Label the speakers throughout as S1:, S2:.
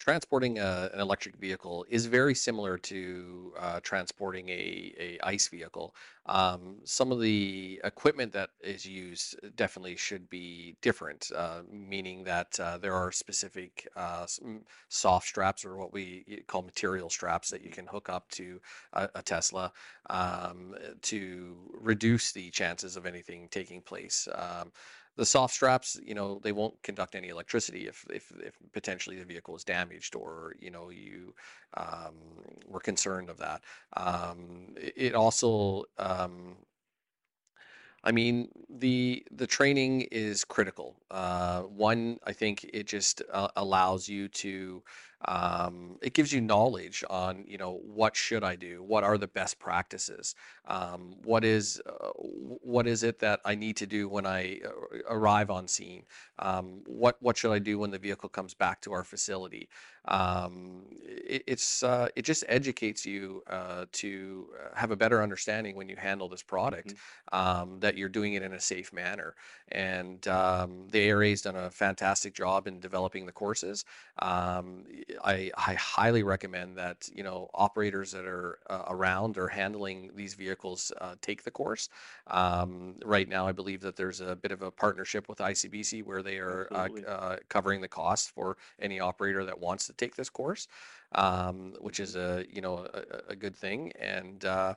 S1: transporting a, an electric vehicle is very similar to uh, transporting a, a ICE vehicle. Um, some of the equipment that is used definitely should be different, uh, meaning that uh, there are specific uh, soft straps or what we call material straps that you can hook up to a, a Tesla um, to reduce the chances of anything taking place. Um, the soft straps, you know, they won't conduct any electricity if, if, if potentially the vehicle is damaged or, you know, you um, were concerned of that. Um, it also, um, I mean, the the training is critical. Uh, one, I think it just uh, allows you to um, it gives you knowledge on you know what should I do, what are the best practices, um, what is uh, what is it that I need to do when I uh, arrive on scene, um, what what should I do when the vehicle comes back to our facility. Um, it, it's uh, it just educates you uh, to uh, have a better understanding when you handle this product
S2: hmm
S1: um, that you're doing it in a safe manner. And um, the ARA's done a fantastic job in developing the courses. I, I highly recommend that you know operators that are uh, around or handling these vehicles uh, take the course. Um, right now, I believe that there's a bit of a partnership with ICBC where they are uh, uh, covering the cost for any operator that wants to take this course, um, which is a you know a, a good thing. And uh,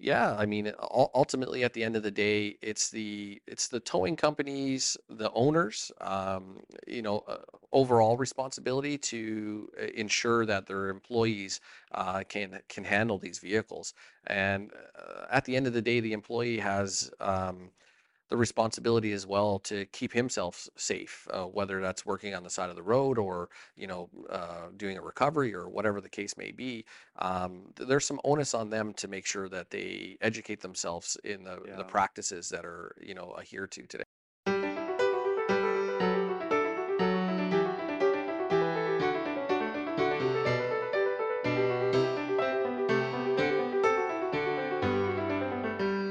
S1: yeah, I mean, ul- ultimately, at the end of the day, it's the it's the towing companies, the owners, um, you know, uh, overall responsibility to uh, ensure that their employees uh, can can handle these vehicles. And uh, at the end of the day, the employee has um, the responsibility as well to keep himself safe, uh, whether that's working on the side of the road or you know uh, doing a recovery or whatever the case may be. Um, there's some onus on them to make sure that they educate themselves in the the practices that are you know adhered to today.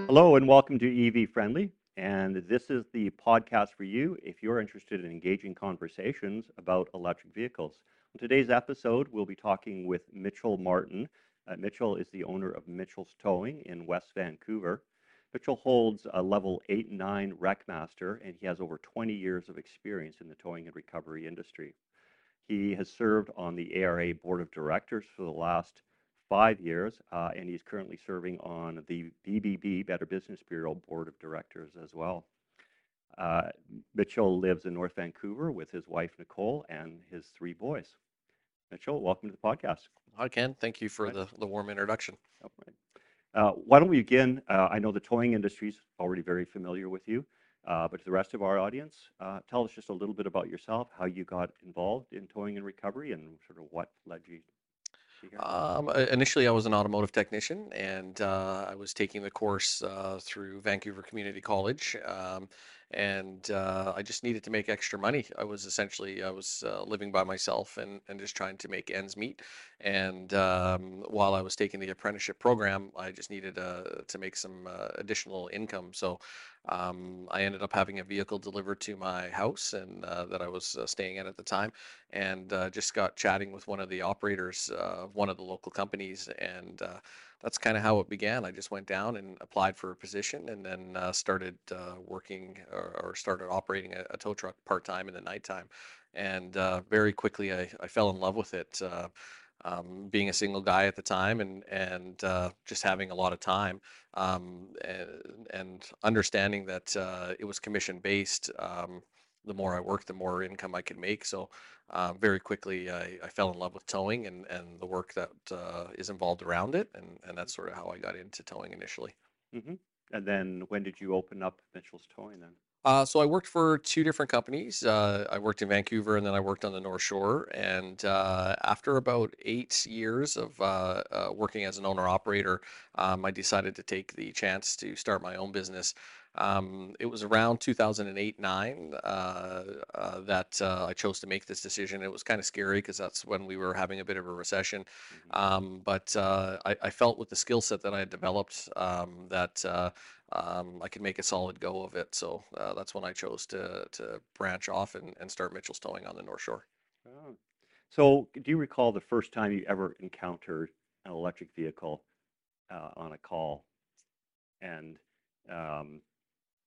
S2: Hello and welcome to EV Friendly. And this is the podcast for you if you're interested in engaging conversations about electric vehicles. On today's episode, we'll be talking with Mitchell Martin. Uh, Mitchell is the owner of Mitchell's Towing in West Vancouver. Mitchell holds a level 8 9 WreckMaster, and he has over 20 years of experience in the towing and recovery industry. He has served on the ARA Board of Directors for the last five years, uh, and he's currently serving on the BBB, Better Business Bureau Board of Directors as well. Uh, Mitchell lives in North Vancouver with his wife Nicole and his three boys. Mitchell, welcome to the podcast.
S1: Hi, Ken. Thank you for
S2: Right.
S1: the, the warm introduction.
S2: Right. Uh, why don't we begin? Uh, I know the towing industry is already very familiar with you, uh, but to the rest of our audience, uh, tell us just a little bit about yourself, how you got involved in towing and recovery, and sort of what led you.
S1: Um, initially, I was an automotive technician, and uh, I was taking the course uh, through Vancouver Community College. Um, and uh, I just needed to make extra money. I was essentially I was uh, living by myself and, and just trying to make ends meet. And um, while I was taking the apprenticeship program, I just needed uh, to make some uh, additional income. So um, I ended up having a vehicle delivered to my house and uh, that I was uh, staying at at the time and just got chatting with one of the operators of one of the local companies, and that's kind of how it began. I just went down and applied for a position, and then uh, started uh, working or, or started operating a, a tow truck part time in the nighttime. And uh, very quickly, I, I fell in love with it. Uh, um, being a single guy at the time and and uh, just having a lot of time um, and, and understanding that uh, it was commission based. Um, the more I worked, the more income I could make. So uh, very quickly, I, I fell in love with towing and, and the work that uh, is involved around it, and, and that's sort of how I got into towing initially.
S2: hmm And then when did you open up Mitchell's Towing then?
S1: Uh, so I worked for two different companies. Uh, I worked in Vancouver and then I worked on the North Shore. And uh, after about eight years of uh, uh, working as an owner operator, um, I decided to take the chance to start my own business. Um, it was around 2008 9 uh, uh, that uh, I chose to make this decision. It was kind of scary because that's when we were having a bit of a recession.
S2: hmm
S1: Um, but uh, I, I felt with the skill set that I had developed um, that uh, um, I could make a solid go of it. So uh, that's when I chose to to branch off and, and start Mitchell's Towing on the North Shore.
S2: Oh. So, do you recall the first time you ever encountered an electric vehicle uh, on a call? And um,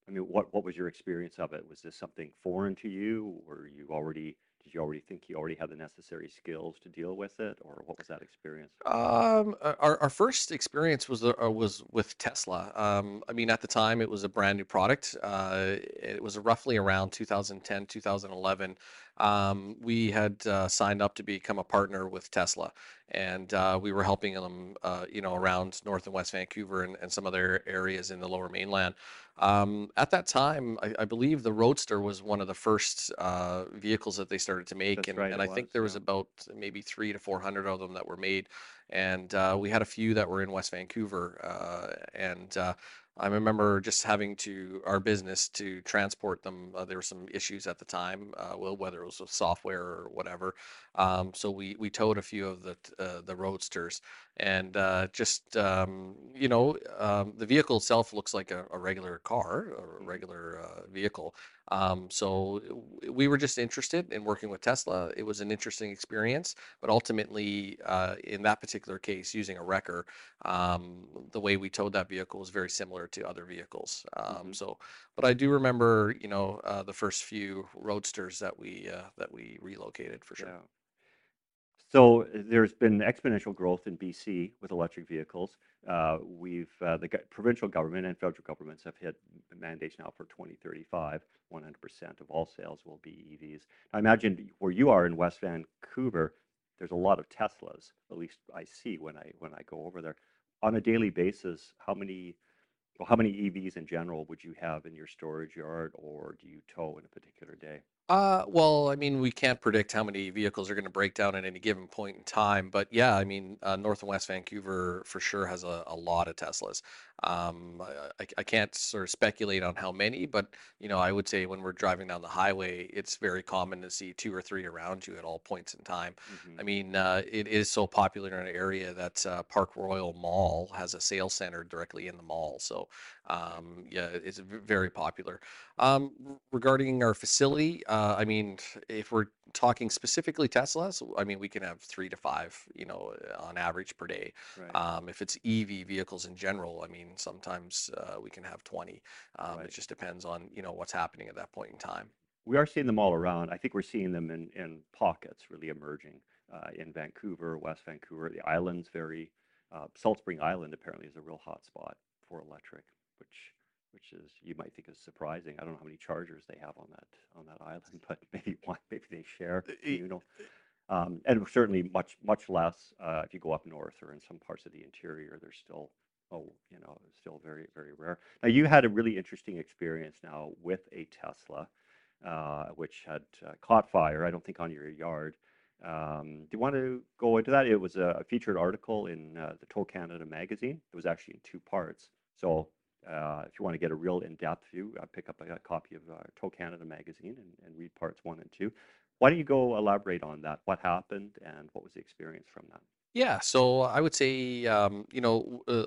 S2: I mean, what what was your experience of it? Was this something foreign to you? or you already did you already think you already had the necessary skills to deal with it, or what was that experience?
S1: Um, uh, our our first experience was uh, was with Tesla. Um, I mean, at the time, it was a brand new product. Uh, it was roughly around 2010, 2011. Um, we had uh, signed up to become a partner with Tesla, and uh, we were helping them, uh, you know, around North and West Vancouver and, and some other areas in the Lower Mainland. Um, at that time, I, I believe the Roadster was one of the first uh, vehicles that they started to make,
S2: That's
S1: and,
S2: right,
S1: and I think
S2: was.
S1: there was
S2: Yeah.
S1: about maybe three to four hundred of them that were made, and uh, we had a few that were in West Vancouver, uh, and uh, I remember just having to our business to transport them. Uh, there were some issues at the time, uh, well, whether it was with software or whatever. Um, so we we towed a few of the uh, the Roadsters, and uh, just um, you know um, the vehicle itself looks like a, a regular car a
S2: Mhm.
S1: regular uh, vehicle um, so we were just interested in working with tesla it was an interesting experience but ultimately uh, in that particular case using a wrecker um, the way we towed that vehicle was very similar to other vehicles um,
S2: Mhm.
S1: so but i do remember you know uh, the first few roadsters that we uh, that we relocated for sure
S2: Yeah. So there's been exponential growth in BC with electric vehicles. Uh, we've uh, the provincial government and federal governments have hit mandates now for 2035. 100% of all sales will be EVs. I imagine where you are in West Vancouver, there's a lot of Teslas. At least I see when I when I go over there on a daily basis. How many well, how many EVs in general would you have in your storage yard, or do you tow in a particular day?
S1: Uh, well, I mean, we can't predict how many vehicles are going to break down at any given point in time, but yeah, I mean, uh, North and West Vancouver for sure has a, a lot of Teslas. Um, I, I can't sort of speculate on how many, but you know, I would say when we're driving down the highway, it's very common to see two or three around you at all points in time.
S2: hmm
S1: I mean, uh, it is so popular in an area that uh, Park Royal Mall has a sales center directly in the mall, so. Um, yeah, it's very popular. Um, regarding our facility, uh, I mean, if we're talking specifically Teslas, I mean, we can have three to five, you know, on average per day.
S2: Right.
S1: Um, if it's EV vehicles in general, I mean, sometimes uh, we can have 20. Um, it just depends on, you know, what's happening at that point in time.
S2: We are seeing them all around. I think we're seeing them in, in pockets really emerging uh, in Vancouver, West Vancouver. The island's very, uh, Salt Spring Island apparently is a real hot spot for electric, which which is you might think is surprising. I don't know how many chargers they have on that on that island, but maybe one, maybe they share
S1: Uh, y-
S2: communal. Um, and certainly much much less uh, if you go up north or in some parts of the interior. They're still oh you know still very very rare. Now you had a really interesting experience now with a Tesla uh, which had uh, caught fire, I don't think on your yard. Um, do you want to go into that? It was a, a featured article in uh, the Tow Canada magazine. It was actually in two parts. So uh, if you want to get a real in-depth view, uh, pick up a, a copy of uh, Canada magazine and, and read parts one and two. Why don't you go elaborate on that? What happened and what was the experience from that?
S1: Yeah, so I would say, um, you know, uh,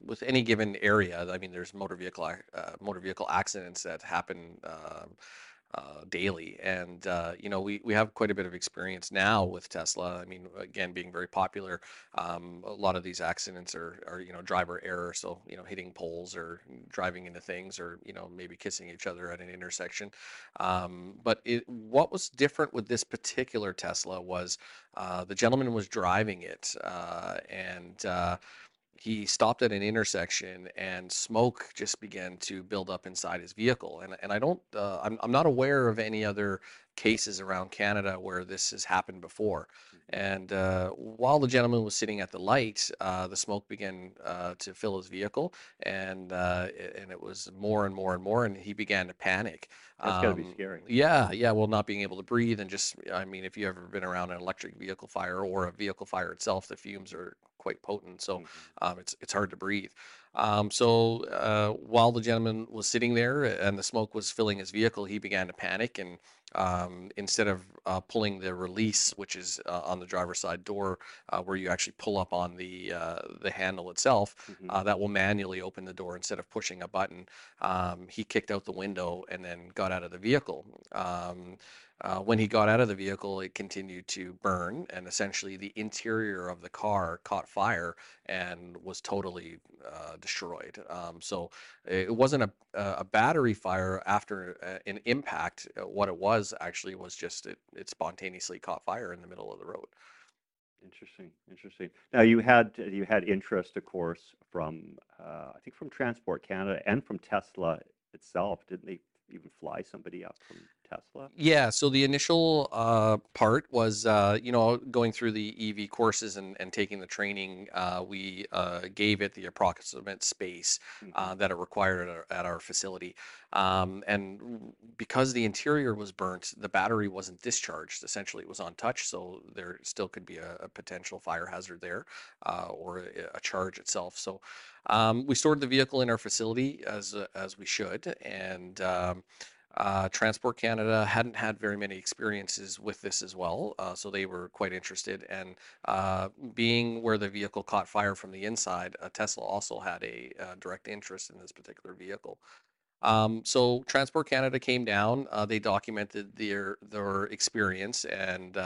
S1: with any given area, I mean, there's motor vehicle uh, motor vehicle accidents that happen um, uh, daily, and uh, you know, we we have quite a bit of experience now with Tesla. I mean, again, being very popular, um, a lot of these accidents are are you know driver error, so you know, hitting poles or driving into things, or you know, maybe kissing each other at an intersection. Um, but it, what was different with this particular Tesla was uh, the gentleman was driving it, uh, and uh, he stopped at an intersection, and smoke just began to build up inside his vehicle. And and I don't, uh, I'm I'm not aware of any other cases around Canada where this has happened before.
S2: hmm
S1: And uh, while the gentleman was sitting at the light, uh, the smoke began uh, to fill his vehicle, and uh, and it was more and more and more, and he began to panic.
S2: That's got to be
S1: Um,
S2: scary.
S1: yeah, yeah, well, not being able to breathe and just, I mean, if you've ever been around an electric vehicle fire or a vehicle fire itself, the fumes are quite potent. So
S2: hmm
S1: um, it's it's hard to breathe. Um, so uh, while the gentleman was sitting there and the smoke was filling his vehicle, he began to panic and um, instead of uh, pulling the release, which is uh, on the driver's side door, uh, where you actually pull up on the uh, the handle itself,
S2: hmm
S1: uh, that will manually open the door instead of pushing a button. Um, he kicked out the window and then got out of the vehicle. Uh, when he got out of the vehicle, it continued to burn, and essentially the interior of the car caught fire and was totally uh, destroyed. Um, so it wasn't a, a battery fire after uh, an impact. Uh, What it was actually was just it, it spontaneously caught fire in the middle of the road.
S2: Interesting, interesting. Now you had you had interest, of course, from uh, I think from Transport Canada and from Tesla itself. Didn't they even fly somebody up from Tesla?
S1: Yeah, so the initial uh, part was, uh, you know, going through the EV courses and, and taking the training. Uh, we uh, gave it the approximate space
S2: hmm
S1: uh, that it required at our, at our facility. Um, and because the interior was burnt, the battery wasn't discharged. Essentially, it was untouched, so there still could be a, a potential fire hazard there uh, or a, a charge itself. So um, we stored the vehicle in our facility as uh, as we should, and um, uh, Transport Canada hadn't had very many experiences with this as well, uh, so they were quite interested. And uh, being where the vehicle caught fire from the inside, uh, Tesla also had a uh, direct interest in this particular vehicle. Um, so Transport Canada came down. Uh, they documented their their experience, and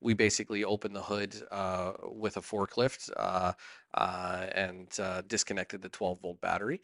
S1: we basically opened the hood with a forklift and disconnected the 12 volt battery.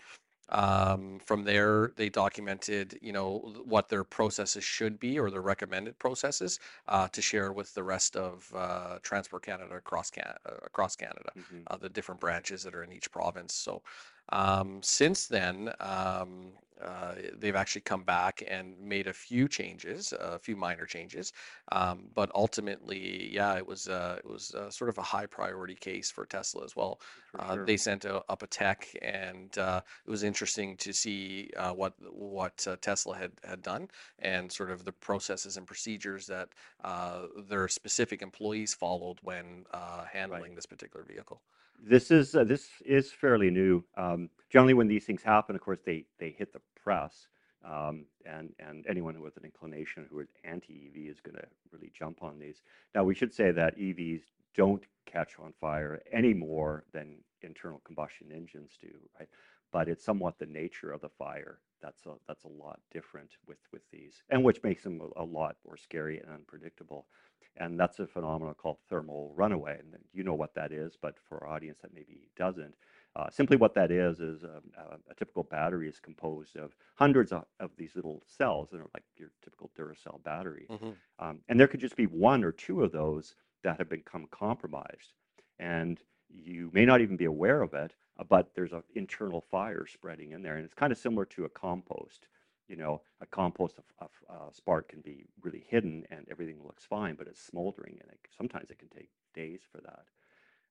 S1: Um, from there, they documented, you know, what their processes should be or their recommended processes uh, to share with the rest of uh, Transport Canada across Can- uh, across Canada,
S2: hmm
S1: uh, the different branches that are in each province. So um, since then, um, uh, they've actually come back and made a few changes, a few minor changes, um, but ultimately, yeah, it was uh, it was uh, sort of a high priority case for Tesla as well. Uh,
S2: sure.
S1: they sent a, up a tech, and uh, it was interesting to see uh, what what uh, Tesla had had done and sort of the processes and procedures that uh, their specific employees followed when uh,
S2: Right.
S1: handling this particular vehicle.
S2: This is uh, this is fairly new. Um, generally, when these things happen, of course, they they hit the press, um, and and anyone with an inclination who is anti-EV is going to really jump on these. Now, we should say that EVs don't catch on fire any more than internal combustion engines do, right? But it's somewhat the nature of the fire that's a that's a lot different with with these, and which makes them a, a lot more scary and unpredictable and that's a phenomenon called thermal runaway. And you know what that is, but for our audience that maybe doesn't, uh, simply what that is is um, a, a typical battery is composed of hundreds of, of these little cells that are like your typical Duracell battery,
S1: hmm
S2: um, and there could just be one or two of those that have become compromised, and you may not even be aware of it, but there's an internal fire spreading in there, and it's kind of similar to a compost. You know, a compost of, of uh, spark can be really hidden and everything looks fine, but it's smoldering, and it, sometimes it can take days for that.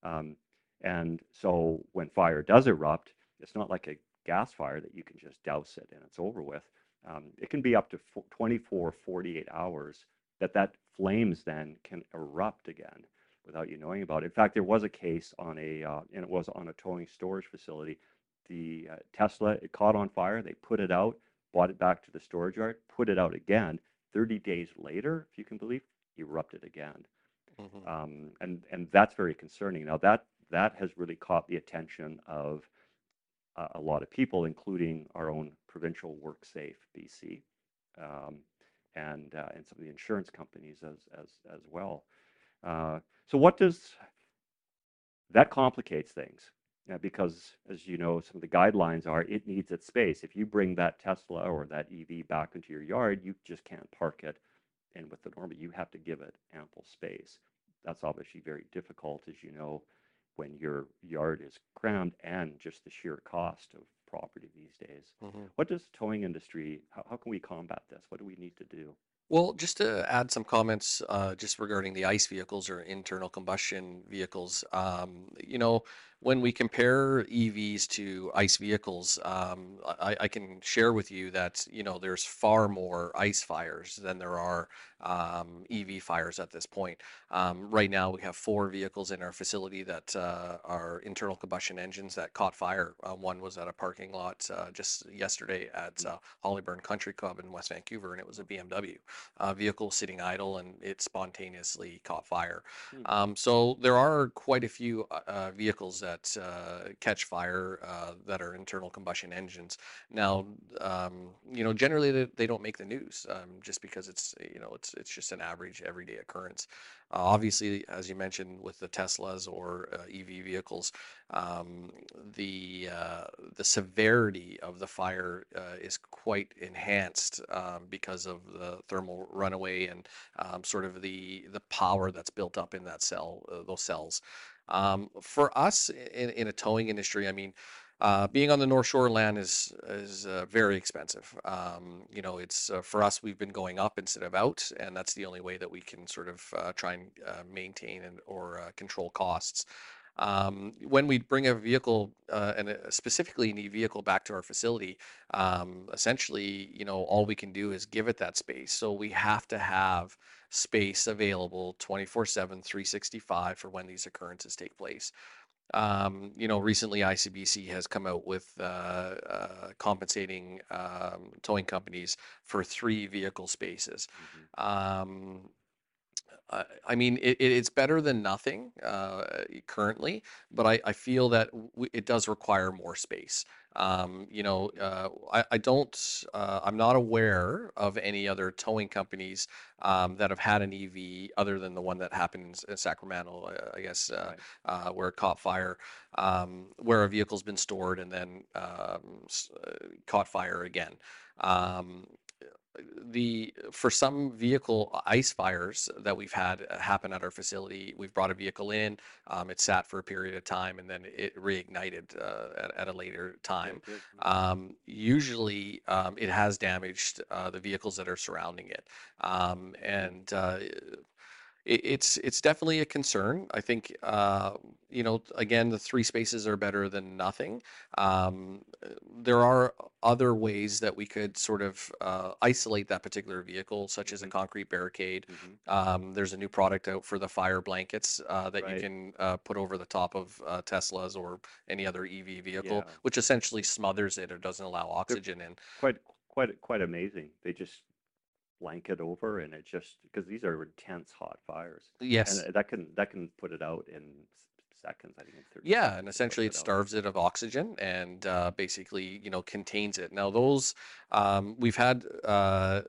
S2: Um, and so when fire does erupt, it's not like a gas fire that you can just douse it and it's over with. Um, it can be up to 24, 48 hours that that flames then can erupt again without you knowing about it. In fact, there was a case on a, uh, and it was on a towing storage facility. The uh, Tesla, it caught on fire. They put it out, brought it back to the storage yard, put it out again. 30 days later, if you can believe, erupted again
S1: hmm
S2: um, and and that's very concerning. Now that that has really caught the attention of uh, a lot of people, including our own provincial WorkSafe BC, um, and uh, and some of the insurance companies as as as well. Uh, so what does that complicates things? Uh, because as you know, some of the guidelines are it needs its space. If you bring that Tesla or that EV back into your yard, you just can't park it and with the normal, you have to give it ample space. That's obviously very difficult, as you know, when your yard is crammed and just the sheer cost of property these days.
S1: hmm
S2: What does the towing industry, how, how can we combat this? What do we need to do?
S1: Well, just to add some comments, uh, just regarding the ICE vehicles or internal combustion vehicles, um, you know, when we compare EVs to ICE vehicles, um, I, I can share with you that you know there's far more ICE fires than there are um, EV fires at this point. Um, right now, we have four vehicles in our facility that uh, are internal combustion engines that caught fire. Uh, one was at a parking lot uh, just yesterday at uh, Hollyburn Country Club in West Vancouver, and it was a BMW uh, vehicle sitting idle, and it spontaneously caught fire.
S2: Hmm.
S1: Um, so there are quite a few uh, uh, vehicles that uh, catch fire uh, that are internal combustion engines. Now, um, you know, generally they, they don't make the news um, just because it's you know it's it's just an average everyday occurrence. Uh, obviously, as you mentioned with the Teslas or uh, EV vehicles, um, the uh, the severity of the fire uh, is quite enhanced um, because of the thermal runaway and um, sort of the the power that's built up in that cell, uh, those cells. Um, for us in, in a towing industry, I mean, uh, being on the North Shore land is is uh, very expensive. Um, you know, it's uh, for us we've been going up instead of out, and that's the only way that we can sort of uh, try and uh, maintain and or uh, control costs. Um, when we bring a vehicle uh, and uh, specifically an e-vehicle back to our facility, um, essentially, you know, all we can do is give it that space. So we have to have space available 24/7, 365 for when these occurrences take place. Um, you know, recently ICBC has come out with uh, uh, compensating um, towing companies for three vehicle spaces.
S2: Mhm.
S1: Um, I I mean, it, it- it's better than nothing uh, currently, but I, I feel that w it does require more space. Um, you know, uh, I, I don't, uh, I'm not aware of any other towing companies um, that have had an EV other than the one that happened in Sacramento, uh, I guess, uh, uh, where it caught fire, um, where a vehicle's been stored and then um, s- uh, caught fire again. Um, the for some vehicle ice fires that we've had uh, happen at our facility, we've brought a vehicle in, um, it sat for a period of time, and then it reignited uh, at, at a later time. Um, usually, um, it has damaged uh, the vehicles that are surrounding it, um, and uh, it, it's it's definitely a concern. I think uh, you know again the three spaces are better than nothing. Um, uh, there are other ways that we could sort of uh, isolate that particular vehicle, such as a
S2: Mhm.
S1: concrete barricade.
S2: Mhm.
S1: Um, there's a new product out for the fire blankets uh, that you can uh, put over the top of uh, Teslas or any other EV vehicle,
S2: Yeah.
S1: which essentially smothers it or doesn't allow
S2: They're
S1: oxygen in.
S2: quite quite quite amazing. They just blanket over and it just because these are intense hot fires. And
S1: Yes.
S2: uh, that can that can put it out in seconds. I think in 30
S1: Yeah, and essentially it
S2: it
S1: starves it of oxygen and uh, basically, you know, contains it. Now, those um, we've had uh,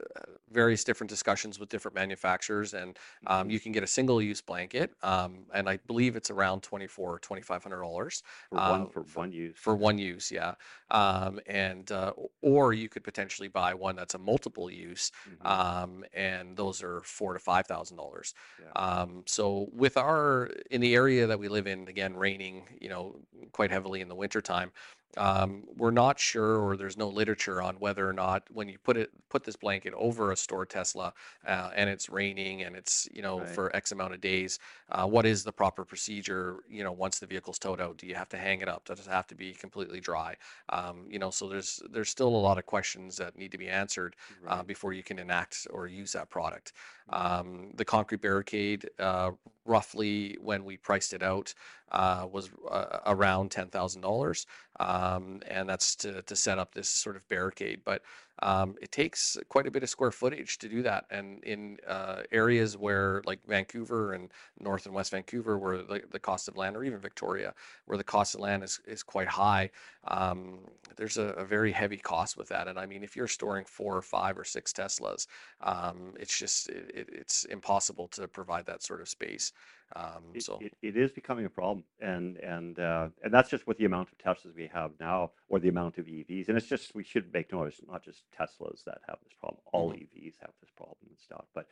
S1: various different discussions with different manufacturers, and um,
S2: Mhm.
S1: you can get a single-use blanket, um, and I believe it's around twenty-four or twenty-five hundred dollars
S2: For one for
S1: for
S2: one use.
S1: for one use. Yeah, um, and uh, or you could potentially buy one that's a multiple use,
S2: hmm
S1: um, and those are four to five thousand dollars.
S2: Yeah.
S1: Um, so with our in the area that we live in, again, raining, you know, quite heavily in the wintertime, um, we're not sure, or there's no literature on whether or not when you put it put this blanket over a stored Tesla uh, and it's raining and it's you know
S2: Right.
S1: for X amount of days, uh, what is the proper procedure? You know, once the vehicle's towed out, do you have to hang it up? Does it have to be completely dry? Um, you know, so there's there's still a lot of questions that need to be answered uh, before you can enact or use that product.
S2: Mhm.
S1: Um, the concrete barricade, uh, roughly when we priced it out, uh, was uh, around ten thousand dollars, um, and that's to to set up this sort of barricade. But um, it takes quite a bit of square footage to do that, and in uh, areas where like Vancouver and North and West Vancouver, where the, the cost of land, or even Victoria, where the cost of land is is quite high, um, there's a, a very heavy cost with that. And I mean, if you're storing four or five or six Teslas, um, it's just it, it, it's impossible to provide that sort of space. Um,
S2: It,
S1: so
S2: it, it is becoming a problem, and and uh, and that's just with the amount of Teslas we have now, or the amount of EVs. And it's just we should make noise, not just Teslas that have this problem. All
S1: mhm.
S2: EVs have this problem and stuff. But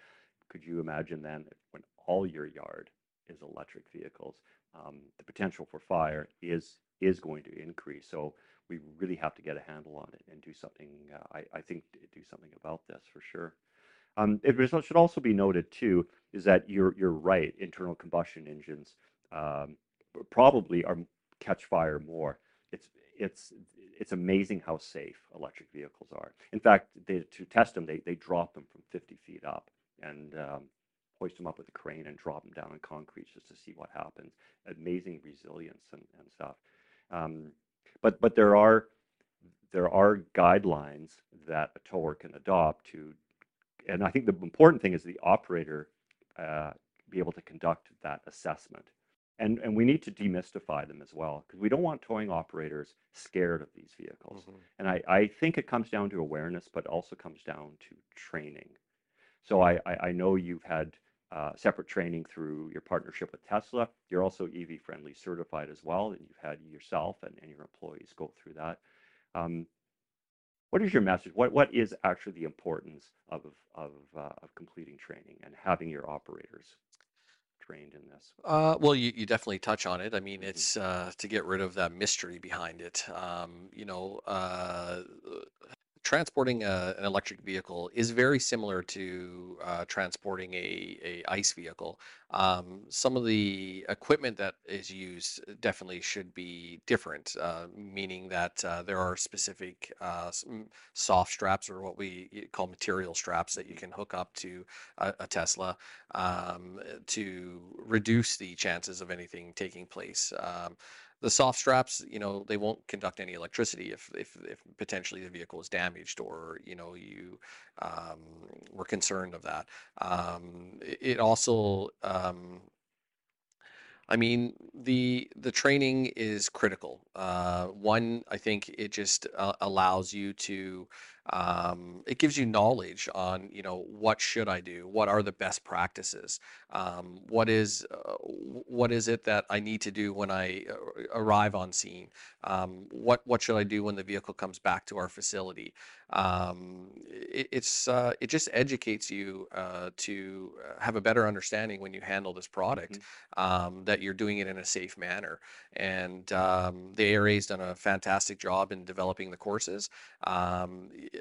S2: could you imagine then when all your yard is electric vehicles, um, the potential for fire is is going to increase. So we really have to get a handle on it and do something. Uh, I I think do something about this for sure. Um, it should also be noted too is that you're you're right. Internal combustion engines um, probably are catch fire more. It's it's it's amazing how safe electric vehicles are. In fact, they, to test them, they they drop them from 50 feet up and um, hoist them up with a crane and drop them down on concrete just to see what happens. Amazing resilience and, and stuff. Um, but but there are there are guidelines that a tower can adopt to, and I think the important thing is the operator uh, be able to conduct that assessment. And, and we need to demystify them as well because we don't want towing operators scared of these vehicles.
S1: hmm
S2: And I, I think it comes down to awareness, but also comes down to training. So I, I, I know you've had uh, separate training through your partnership with Tesla. You're also EV friendly certified as well, and you've had yourself and, and your employees go through that. Um, what is your message? What what is actually the importance of of uh, of completing training and having your operators trained in this?
S1: Uh, well, you, you definitely touch on it. I mean,
S2: hmm
S1: it's uh, to get rid of that mystery behind it. Um, you know, uh, transporting a, an electric vehicle is very similar to uh, transporting a, a ICE vehicle. Um, some of the equipment that is used definitely should be different, uh, meaning that uh, there are specific uh, soft straps or what we call material straps that you
S2: hmm
S1: can hook up to a, a Tesla um, to reduce the chances of anything taking place. Um, the soft straps, you know, they won't conduct any electricity if if, if potentially the vehicle is damaged or you know you um, were concerned of that. Um, it also um, I mean, the the training is critical. Uh, one, I think it just uh, allows you to, um, it gives you knowledge on, you know, what should I do? What are the best practices? Um, what is uh, what is it that I need to do when I uh, arrive on scene? Um, what what should I do when the vehicle comes back to our facility? Um, it, it's uh, it just educates you uh, to uh, have a better understanding when you handle this product
S2: hmm
S1: um, that you're doing it in a safe manner. And um, the ARA's done a fantastic job in developing the courses.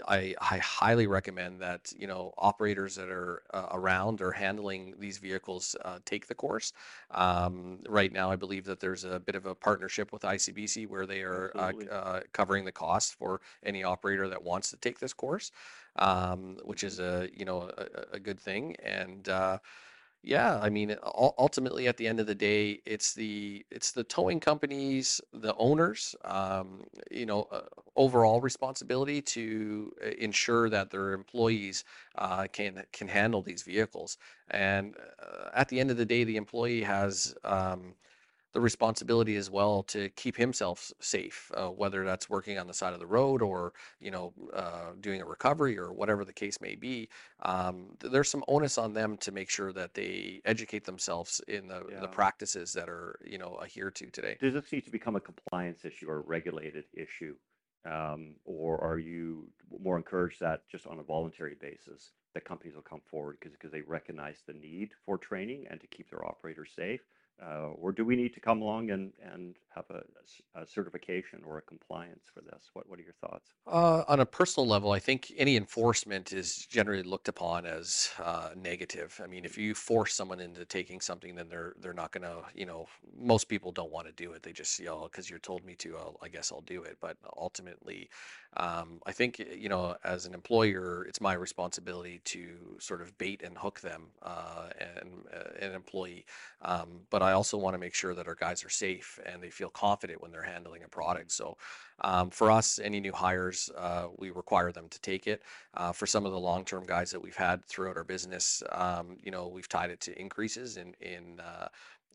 S1: I, I highly recommend that you know operators that are uh, around or handling these vehicles uh, take the course. Um, right now, I believe that there's a bit of a partnership with ICBC where they are uh, uh, covering the cost for any operator that wants to take this course, um, which is a you know a, a a good thing. And uh, yeah, I mean, ultimately, at the end of the day, it's the it's the towing companies, the owners, um, you know, uh, overall responsibility to uh, ensure that their employees uh, can can handle these vehicles. And uh, at the end of the day, the employee has um, the responsibility as well to keep himself safe, uh, whether that's working on the side of the road or you know uh, doing a recovery or whatever the case may be. Um, th- there's some onus on them to make sure that they educate themselves in the the practices that are you know adhered to today.
S2: Does this need to become a compliance issue or a regulated issue? Um, or are you more encouraged that just on a voluntary basis, that companies will come forward because because they recognize the need for training and to keep their operators safe? Uh, or do we need to come along and, and have a certification or a compliance for this? What what are your thoughts?
S1: Uh, on a personal level, I think any enforcement is generally looked upon as uh, negative. I mean, if you force someone into taking something, then they're they're not gonna, you know, most people don't want to do it. They just, know, because you're told me to, I'll, I guess I'll do it. But ultimately, um, I think, you know, as an employer, it's my responsibility to sort of bait and hook them uh, and uh, an employee. Um, but I also want to make sure that our guys are safe and they feel confident when they're handling a product. So um, for us, any new hires, uh, we require them to take it. Uh, for some of the long-term guys that we've had throughout our business, um, you know, we've tied it to increases in in uh,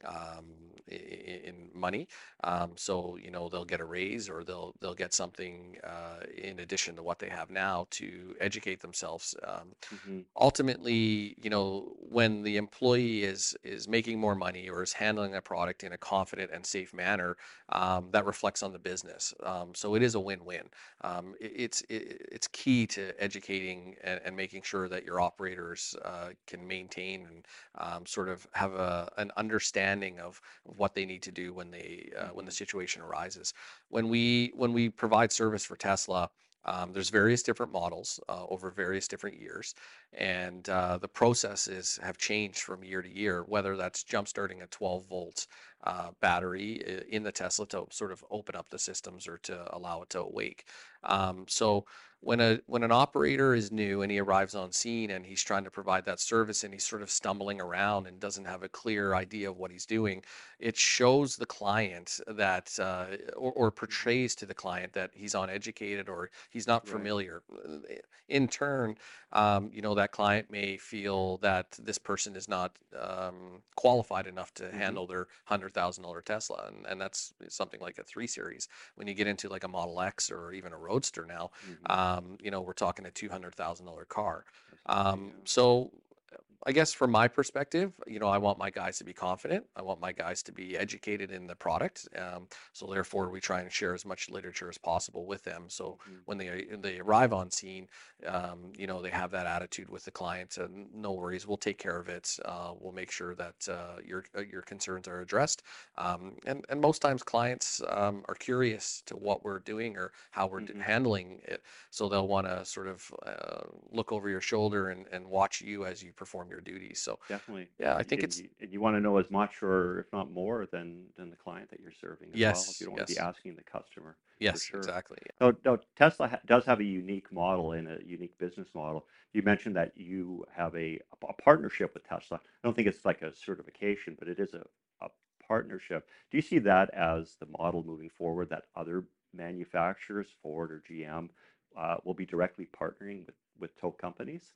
S1: um, in money. Um, so you know they'll get a raise or they'll they'll get something uh, in addition to what they have now to educate themselves. Um,
S2: hmm
S1: ultimately, you know, when the employee is is making more money or is handling a product in a confident and safe manner, um, that reflects on the business. Um, so it is a win-win. Um, it, it's it, it's key to educating and, and making sure that your operators uh, can maintain and um, sort of have a an understanding of what they need to do when they uh, when the
S2: hmm
S1: situation arises. When we when we provide service for Tesla. Um, there's various different models uh, over various different years, and uh, the processes have changed from year to year. Whether that's jump starting a 12 volt uh, battery in the Tesla to sort of open up the systems or to allow it to awake. Um, so when a when an operator is new and he arrives on scene and he's trying to provide that service and he's sort of stumbling around and doesn't have a clear idea of what he's doing, it shows the client that uh, or, or portrays to the client that he's uneducated or he's not familiar. Uh, In turn, um, you know that client may feel that this person is not um, qualified enough to
S2: hmm
S1: handle their hundred thousand dollar Tesla, and, and that's something like a three series. When you get into like a Model X or even a Roadster now,
S2: hmm
S1: um, you know we're talking a two hundred thousand dollar car. Um, so I guess from my perspective, you know, I want my guys to be confident. I want my guys to be educated in the product. Um, so therefore, we try and share as much literature as possible with them. So
S2: hmm
S1: when they they arrive on scene, um, you know, they have that attitude with the client. And no worries, we'll take care of it. Uh, we'll make sure that uh, your uh, your concerns are addressed. Um, and and most times, clients um, are curious to what we're doing or how we're d-
S2: hmm
S1: handling it. So they'll want to sort of uh, look over your shoulder and, and watch you as you perform your duties. So
S2: Definitely.
S1: yeah, I think
S2: and
S1: it's
S2: you, and you want to know as much or if not more than than the client that you're serving as well.
S1: yes,
S2: You don't want to be asking the customer
S1: yes,
S2: sure.
S1: exactly.
S2: Now, now Tesla ha- does have a unique model and a unique business model. You mentioned that you have a, a partnership with Tesla. I don't think it's like a certification, but it is a, a partnership. Do you see that as the model moving forward that other manufacturers, Ford or GM, uh, will be directly partnering with, with tow companies?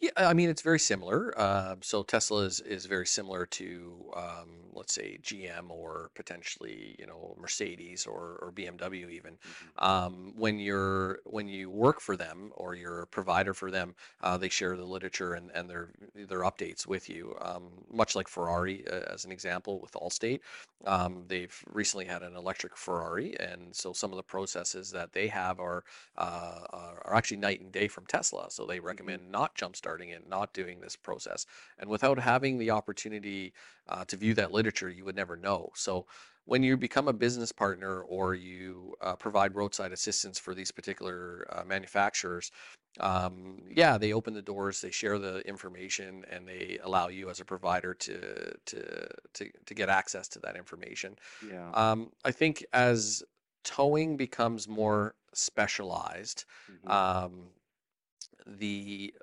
S1: Yeah, I mean it's very similar. Um, so Tesla is is very similar to um, let's say GM or potentially you know Mercedes or or BMW even.
S2: hmm
S1: Um, when you're when you work for them or you're a provider for them, uh, they share the literature and and their their updates with you. Um, much like Ferrari uh, as an example with Allstate, um, they've recently had an electric Ferrari, and so some of the processes that they have are uh, are actually night and day from Tesla. So they
S2: hmm
S1: recommend not jump starting it, not doing this process. And without having the opportunity uh, to view that literature, you would never know. So when you become a business partner or you uh, provide roadside assistance for these particular uh, manufacturers, um, yeah, they open the doors, they share the information, and they allow you as a provider to to to, to get access to that information.
S2: Yeah.
S1: Um, I think as towing becomes more specialized,
S2: hmm
S1: um, the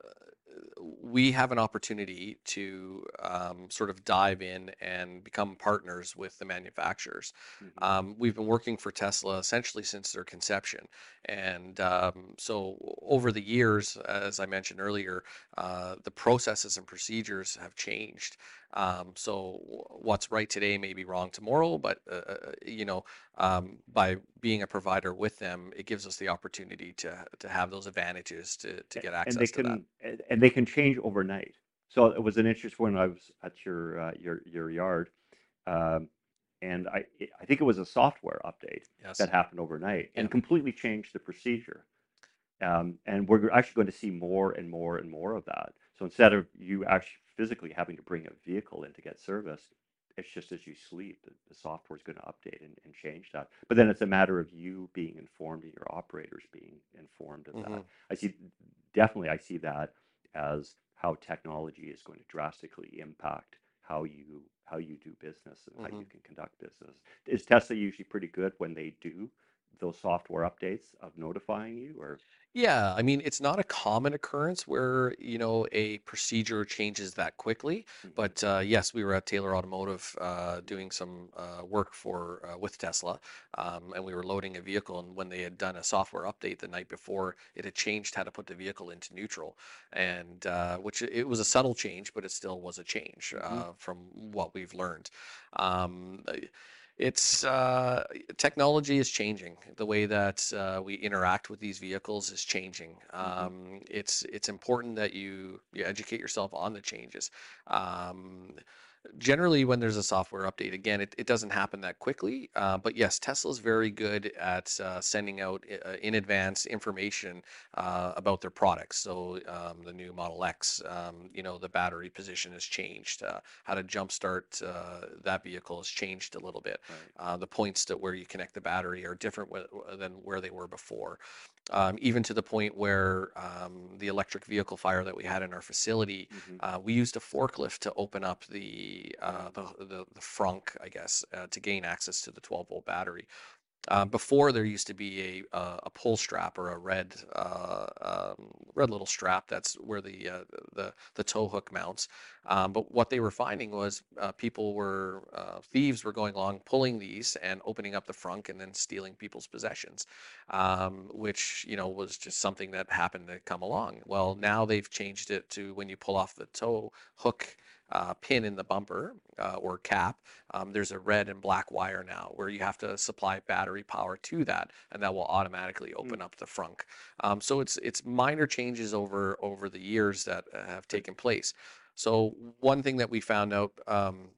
S1: we have an opportunity to um, sort of dive in and become partners with the manufacturers.
S2: hmm
S1: Um, we've been working for Tesla essentially since their conception. And um, so over the years, as I mentioned earlier, uh, the processes and procedures have changed. Um, so what's right today may be wrong tomorrow, but uh, uh, you know, um, by being a provider with them, it gives us the opportunity to to have those advantages to to get
S2: and they
S1: access to that.
S2: can and and they can change overnight. So it was an interest when I was at your uh, your your yard, um, and I I think it was a software update that happened overnight
S1: Yeah.
S2: and completely changed the procedure. Um, and we're actually going to see more and more and more of that. So instead of you actually physically having to bring a vehicle in to get service, it's just as you sleep, the, the software is going to update and, and change that. But then it's a matter of you being informed and your operators being informed of
S1: hmm
S2: that. I see, definitely, I see that as how technology is going to drastically impact how you how you do business and how
S1: hmm
S2: you can conduct business. Is Tesla usually pretty good when they do those software updates of notifying you or?
S1: Yeah, I mean, it's not a common occurrence where, you know, a procedure changes that quickly.
S2: Mhm,
S1: But uh, yes, we were at Taylor Automotive uh, doing some uh, work for uh, with Tesla, um, and we were loading a vehicle. And when they had done a software update the night before, it had changed how to put the vehicle into neutral, and uh, which it was a subtle change, but it still was a change
S2: mhm,
S1: uh, from what we've learned. Um, it's uh, technology is changing. The way that uh, we interact with these vehicles is changing.
S2: mhm,
S1: Um, it's it's important that you you educate yourself on the changes. Um, generally when there's a software update again it, it doesn't happen that quickly uh, but yes tesla is very good at uh, sending out uh, in advance information uh, about their products. So um, the new model x um, you know the battery position has changed uh, how to jumpstart uh, that vehicle has changed a little bit.
S2: Right.
S1: uh, the points to where you connect the battery are different than where they were before um, even to the point where um, the electric vehicle fire that we had in our facility,
S2: hmm
S1: uh, we used a forklift to open up the uh, the, the the frunk, I guess, uh, to gain access to the 12 volt battery. Uh, before there used to be a uh, a pull strap or a red uh, um, red little strap that's where the uh, the the tow hook mounts. Um, but what they were finding was uh, people were thieves were going along pulling these and opening up the frunk and then stealing people's possessions, um, which you know was just something that happened to come along. Well, now they've changed it to when you pull off the tow hook. Uh, pin in the bumper uh, or cap um, there's a red and black wire now where you have to supply battery power to that, and that will automatically
S2: Mm.
S1: open up the frunk. Um, so it's it's minor changes over over the years that uh, have taken place. So one thing that we found out um,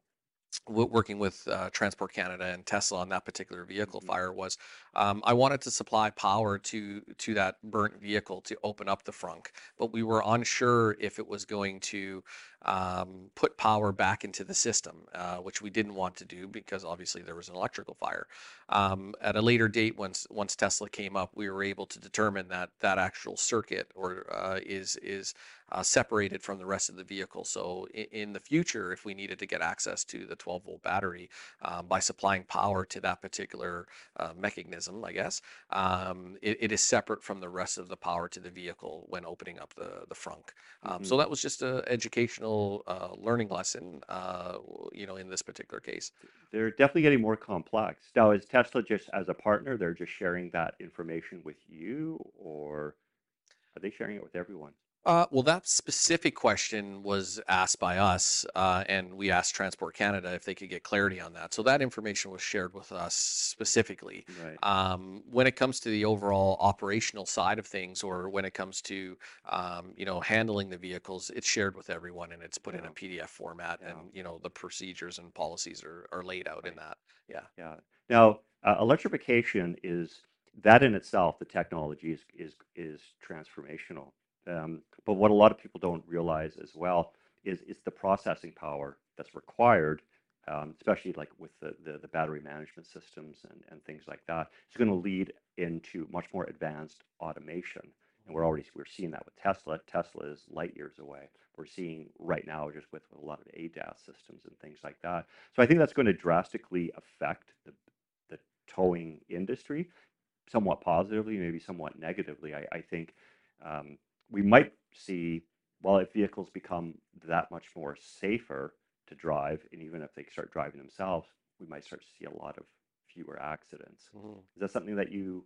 S1: working with uh, Transport Canada and Tesla on that particular vehicle
S2: mhm,
S1: fire was um, I wanted to supply power to to that burnt vehicle to open up the frunk, but we were unsure if it was going to um, put power back into the system, uh, which we didn't want to do because obviously there was an electrical fire. Um, at a later date, once once Tesla came up, we were able to determine that that actual circuit or uh, is is uh, separated from the rest of the vehicle. So in, in the future, if we needed to get access to the 12 volt battery um, by supplying power to that particular uh, mechanism, I guess, um, it, it is separate from the rest of the power to the vehicle when opening up the, the frunk. Um,
S2: mhm.
S1: so that was just an educational uh, learning lesson, uh, you know, in this particular case.
S2: They're definitely getting more complex. Now, is Tesla just as a partner, they're just sharing that information with you, or are they sharing it with everyone?
S1: Uh, well, that specific question was asked by us, uh, and we asked Transport Canada if they could get clarity on that. So that information was shared with us specifically.
S2: Right.
S1: Um, when it comes to the overall operational side of things, or when it comes to um, you know handling the vehicles, it's shared with everyone, and it's put in a PDF format,
S2: Yeah.
S1: and you know the procedures and policies are, are laid out in that. Yeah.
S2: Yeah. Now, uh, electrification is that in itself, the technology is is is transformational. Um, but what a lot of people don't realize as well is is the processing power that's required, um, especially like with the, the the battery management systems and and things like that. It's going to lead into much more advanced automation. And we're already we're seeing that with Tesla. Tesla is light years away. We're seeing right now just with a lot of ADAS systems and things like that. So I think that's going to drastically affect the the towing industry, somewhat positively, maybe somewhat negatively. I, I think um, we might see, well, if vehicles become that much more safer to drive, and even if they start driving themselves, we might start to see a lot of fewer accidents.
S1: Mhm.
S2: Is that something that you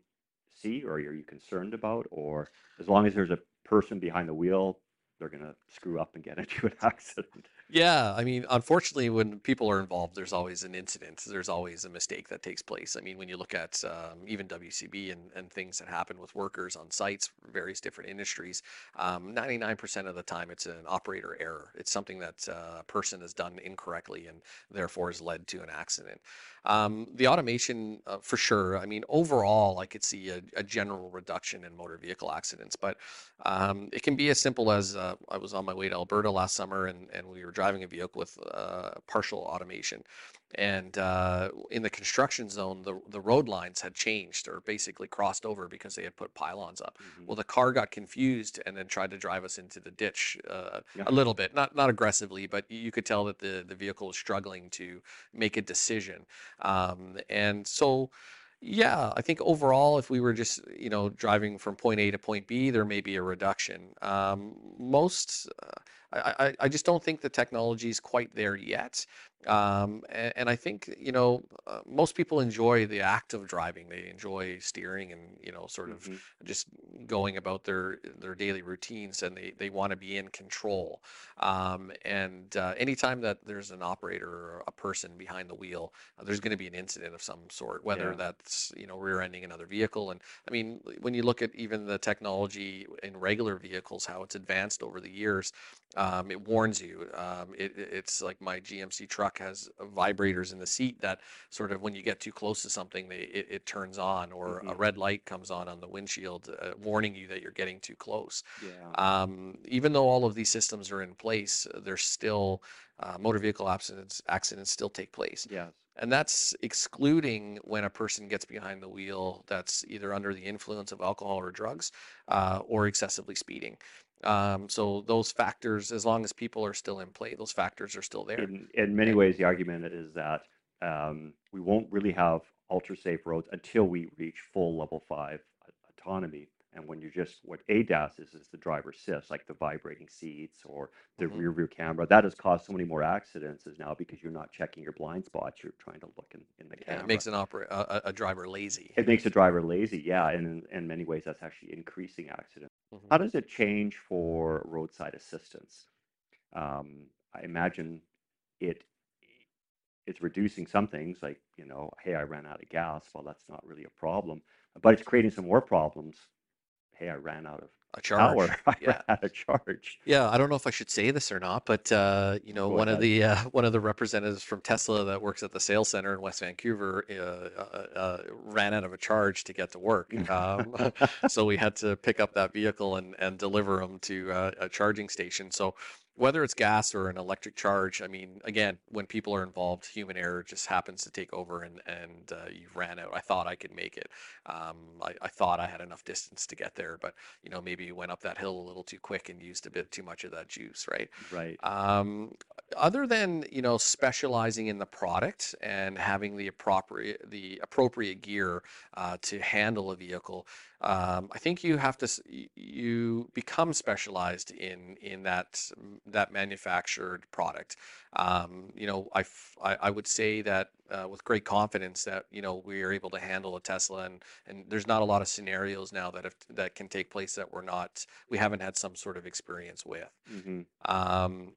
S2: see, or are you concerned about, or as long as there's a person behind the wheel, they're gonna screw up and get into an accident?
S1: Yeah, I mean, unfortunately, when people are involved, there's always an incident. There's always a mistake that takes place. I mean, when you look at um, even WCB and, and things that happen with workers on sites, various different industries, um, 99% of the time it's an operator error. It's something that uh, a person has done incorrectly and therefore has led to an accident. Um, the automation, uh, for sure. I mean, overall, I could see a, a general reduction in motor vehicle accidents, but um, it can be as simple as uh, I was on my way to Alberta last summer and, and we were driving a vehicle with uh, partial automation. And uh, in the construction zone, the, the road lines had changed or basically crossed over because they had put pylons up.
S2: hmm
S1: Well, the car got confused and then tried to drive us into the ditch uh,
S2: Yeah.
S1: a little bit, not not aggressively, but you could tell that the the vehicle was struggling to make a decision. Um, and so, yeah, I think overall, if we were just, you know, driving from point A to point B, there may be a reduction. Um, most, uh, I, I, I just don't think the technology is quite there yet. Um, and, and I think, you know, uh, most people enjoy the act of driving. They enjoy steering and, you know, sort of
S2: hmm
S1: just going about their their daily routines, and they they want to be in control. Um, and uh, anytime that there's an operator or a person behind the wheel, uh, there's going to be an incident of some sort, whether
S2: Yeah.
S1: that's you know rear-ending another vehicle. And I mean, when you look at even the technology in regular vehicles, how it's advanced over the years, um, it warns you. Um, it- it's like my GMC truck has uh, vibrators in the seat that sort of when you get too close to something, they it, it turns on, or a
S2: hmm
S1: red light comes on on the windshield, uh, warning you that you're getting too close.
S2: Yeah.
S1: Um, even though all of these systems are in place, uh, there's still uh, motor vehicle accidents accidents still take place.
S2: Yes.
S1: and that's excluding when a person gets behind the wheel that's either under the influence of alcohol or drugs uh, or excessively speeding. Um, so those factors, as long as people are still in play, those factors are still there.
S2: In, in many ways, the argument is that um, we won't really have ultra safe roads until we reach full level five autonomy. And when you're just what ADAS is, is the driver assist, like the vibrating seats or the
S1: Mhm.
S2: rear view camera. That has caused so many more accidents is now because you're not checking your blind spots. You're trying to look in, in the
S1: Yeah,
S2: camera.
S1: it makes an opera a, a a driver lazy.
S2: It makes a driver lazy, yeah, and in, in many ways that's actually increasing accidents.
S1: Mhm.
S2: How does it change for roadside assistance? Um, I imagine it it's reducing some things like, you know, hey, I ran out of gas. Well, that's not really a problem, but it's creating some more problems. Hey, I ran out of
S1: A charge.
S2: I
S1: Yeah.
S2: ran out charge.
S1: Yeah, I don't know if I should say this or not, but uh, you know,
S2: Go
S1: one of the uh, one of the representatives from Tesla that works at the sales center in West Vancouver uh, uh, uh, ran out of a charge to get to work. Um, so we had to pick up that vehicle and and deliver them to uh, a charging station. So whether it's gas or an electric charge, I mean, again, when people are involved, human error just happens to take over, and and uh, you ran out. I thought I could make it. Um, I, I thought I had enough distance to get there, but you know, maybe you went up that hill a little too quick and used a bit too much of that juice, right?
S2: Right.
S1: Um, other than, you know, specializing in the product and having the appropriate the appropriate gear uh, to handle a vehicle, um, I think you have to you become specialized in in that that manufactured product. Um, you know, I, f- I I would say that uh, with great confidence that you know we are able to handle a Tesla and and there's not a lot of scenarios now that have, that can take place that we're not we haven't had some sort of experience with.
S2: hmm
S1: Um,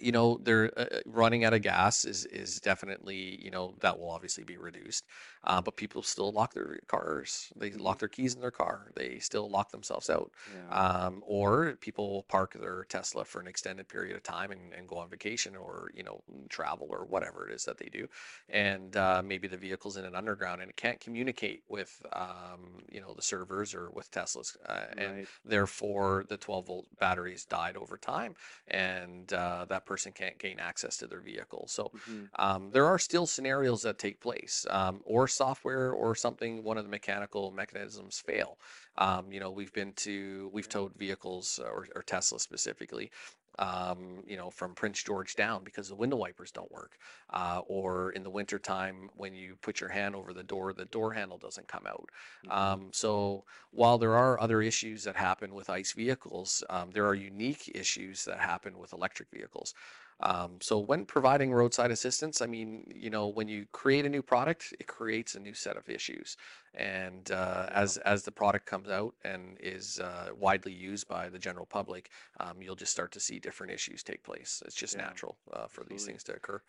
S1: you know, they're uh, uh, running out of gas is is definitely, you know, that will obviously be reduced. Uh, but people still lock their cars. They lock their keys in their car. They still lock themselves out.
S2: Yeah.
S1: Um, or people park their Tesla for an extended period of time and, and go on vacation or, you know, travel or whatever it is that they do. And uh, maybe the vehicle's in an underground and it can't communicate with, um, you know, the servers or with Teslas. Uh, and therefore the 12 volt batteries died over time and uh, that person can't gain access to their vehicle. So
S2: hmm
S1: um, there are still scenarios that take place, um, or software or something, one of the mechanical mechanisms fail. Um, you know, we've been to, we've towed vehicles uh, or, or Tesla specifically, um, you know, from Prince George down because the window wipers don't work. Uh, or in the wintertime, when you put your hand over the door, the door handle doesn't come out.
S2: hmm
S1: Um, so while there are other issues that happen with ICE vehicles, um, there are unique issues that happen with electric vehicles. Um, so when providing roadside assistance, I mean, you know, when you create a new product, it creates a new set of issues. And uh, as as the product comes out and is uh, widely used by the general public, um, you'll just start to see different issues take place. It's just
S2: Yeah.
S1: natural uh, for these
S2: Absolutely.
S1: things to occur.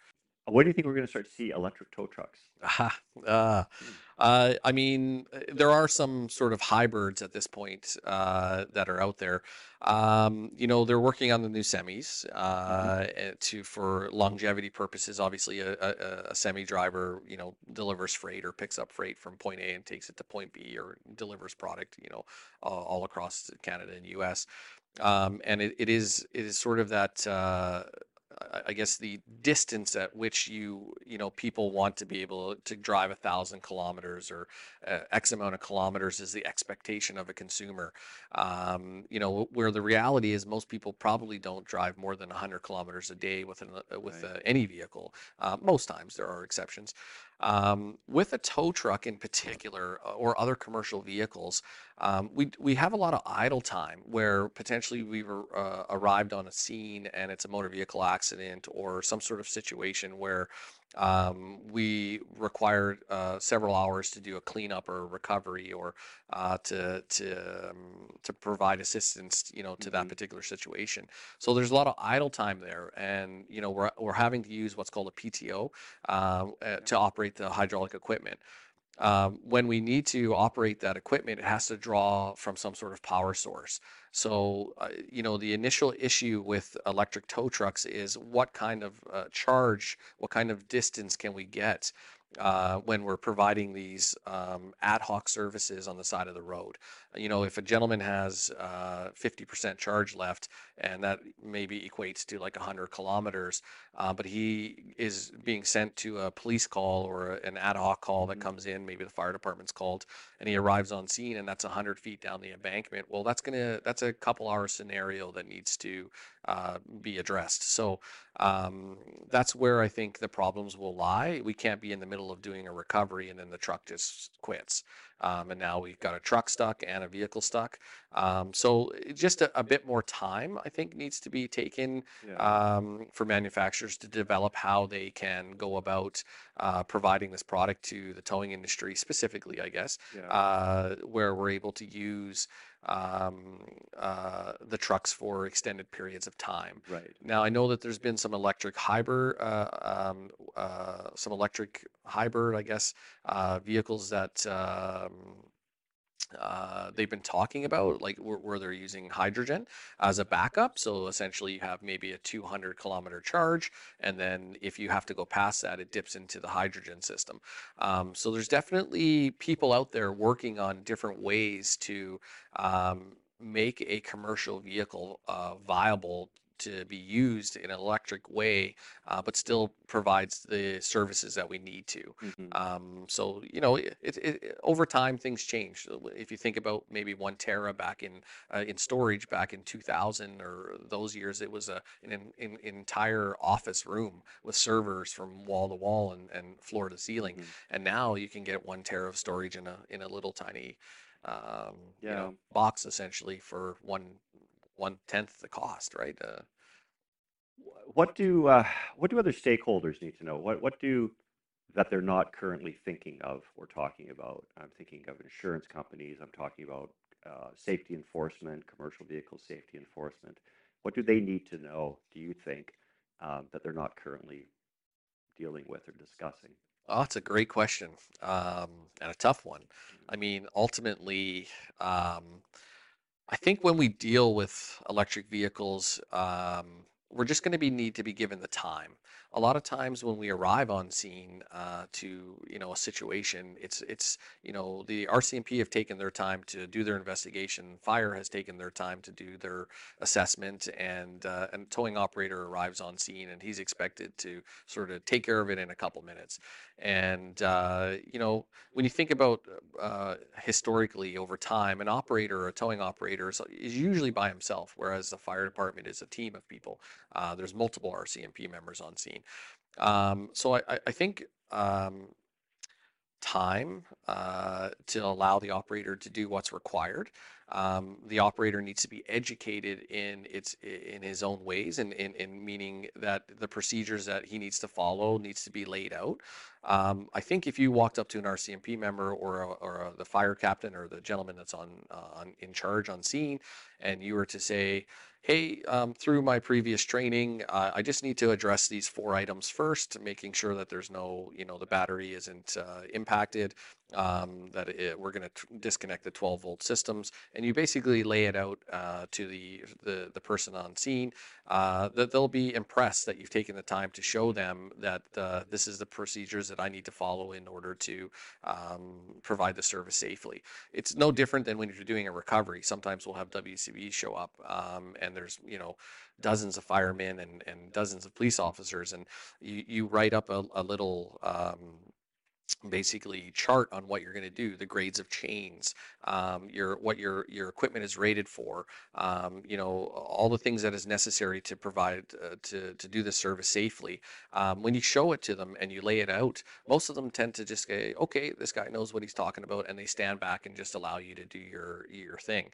S2: When do you think we're going to start to see electric tow trucks?
S1: Aha, uh,
S2: Mm.
S1: uh, I mean, uh, there are some sort of hybrids at this point uh, that are out there. Um, you know, they're working on the new semis
S2: hmm
S1: uh, eh, to for longevity purposes. Obviously, a, a, a semi driver, you know, delivers freight or picks up freight from point A and takes it to point B, or delivers product, you know, all, all across Canada and U.S. Um, and it, it is it is sort of that. Uh, I guess the distance at which you you know people want to be able to drive a thousand kilometers or uh, X amount of kilometers is the expectation of a consumer. Um, you know where the reality is most people probably don't drive more than 100 kilometers a day with an, uh, with
S2: Right.
S1: uh, any vehicle. Uh, most times there are exceptions. Um, with a tow truck in particular uh, or other commercial vehicles, um, we we have a lot of idle time where potentially we've uh, arrived on a scene and it's a motor vehicle accident or some sort of situation where um, we require uh, several hours to do a cleanup or a recovery or uh, to to um, to provide assistance, you know, to that
S2: hmm
S1: particular situation. So there's a lot of idle time there, and you know we're we're having to use what's called a PTO um, uh,
S2: Yeah.
S1: to operate the hydraulic equipment um, when we need to operate that equipment, it has to draw from some sort of power source. So, uh, you know, the initial issue with electric tow trucks is what kind of uh, charge, what kind of distance can we get uh, when we're providing these um, ad hoc services on the side of the road. You know, if a gentleman has uh, 50% charge left, and that maybe equates to like 100 kilometers, uh, but he is being sent to a police call or an ad hoc call that
S2: Mhm.
S1: comes in, maybe the fire department's called, and he arrives on scene, and that's 100 feet down the embankment. Well, that's gonna that's a couple hour scenario that needs to uh, be addressed. So um, that's where I think the problems will lie. We can't be in the middle of doing a recovery and then the truck just quits. Um, and now we've got a truck stuck and a vehicle stuck. Um, so just a, a bit more time, I think, needs to be taken
S2: Yeah.
S1: um, for manufacturers to develop how they can go about uh, providing this product to the towing industry, specifically, I guess,
S2: yeah.
S1: uh, where we're able to use um, uh, the trucks for extended periods of time.
S2: right.
S1: Now I know that there's been some electric hybrid, uh, um, uh, some electric hybrid, I guess, uh, vehicles that um, uh, they've been talking about, like where, where they're using hydrogen as a backup. So essentially, you have maybe a 200 kilometer charge, and then if you have to go past that, it dips into the hydrogen system. Um, so there's definitely people out there working on different ways to um, make a commercial vehicle uh, viable to be used in an electric way, uh, but still provides the services that we need to.
S2: Mhm.
S1: Um, so you know, it, it, it, over time things change. If you think about maybe one tera back in uh, in storage back in 2000 or those years, it was a an, an, entire office room with servers from wall to wall and, and floor to ceiling.
S2: Mhm.
S1: And now you can get one tera of storage in a in a little tiny um, you know box essentially for one one tenth the cost, right? Uh,
S2: What do uh, what do other stakeholders need to know? What what do that they're not currently thinking of or talking about? I'm thinking of insurance companies. I'm talking about uh, safety enforcement, commercial vehicle safety enforcement. What do they need to know? Do you think um, that they're not currently dealing with or discussing?
S1: Oh, that's a great question, um, and a tough one. I mean, ultimately, um, I think when we deal with electric vehicles, um, we're just going to be need to be given the time. A lot of times when we arrive on scene uh, to you know a situation, it's it's you know the RCMP have taken their time to do their investigation. Fire has taken their time to do their assessment, and uh, and towing operator arrives on scene, and he's expected to sort of take care of it in a couple minutes. And uh, you know when you think about uh, historically over time, an operator, a towing operator, is, is usually by himself, whereas the fire department is a team of people. Uh, there's multiple RCMP members on scene. Um, so I, I think um, time uh, to allow the operator to do what's required. Um, the operator needs to be educated in its in his own ways, and in, in meaning that the procedures that he needs to follow needs to be laid out. Um, I think if you walked up to an RCMP member or a, or a, the fire captain or the gentleman that's on, uh, on in charge on scene, and you were to say, "Hey, um, through my previous training, uh, I just need to address these four items first, making sure that there's no, you know, the battery isn't uh, impacted, um, that it, we're going to disconnect the 12 volt systems, and you basically lay it out uh, to the, the the person on scene. Uh, that they'll be impressed that you've taken the time to show them that uh, this is the procedures that I need to follow in order to um, provide the service safely. It's no different than when you're doing a recovery. Sometimes we'll have WCBs show up, um, and there's you know dozens of firemen and, and dozens of police officers, and you, you write up a, a little um, basically chart on what you're going to do the grades of chains um, your what your your equipment is rated for um, you know all the things that is necessary to provide uh, to to do the service safely. Um, when you show it to them and you lay it out most of them tend to just say okay this guy knows what he's talking about and they stand back and just allow you to do your your thing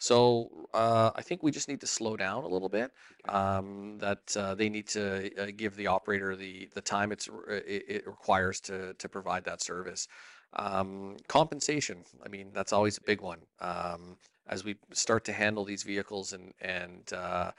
S1: so uh, I think we just need to slow down a little bit. Um, that uh, they need to uh, give the operator the the time it's r- it, it requires to to provide that service. Um, compensation. I mean, that's always a big one. Um, as we start to handle these vehicles and and uh,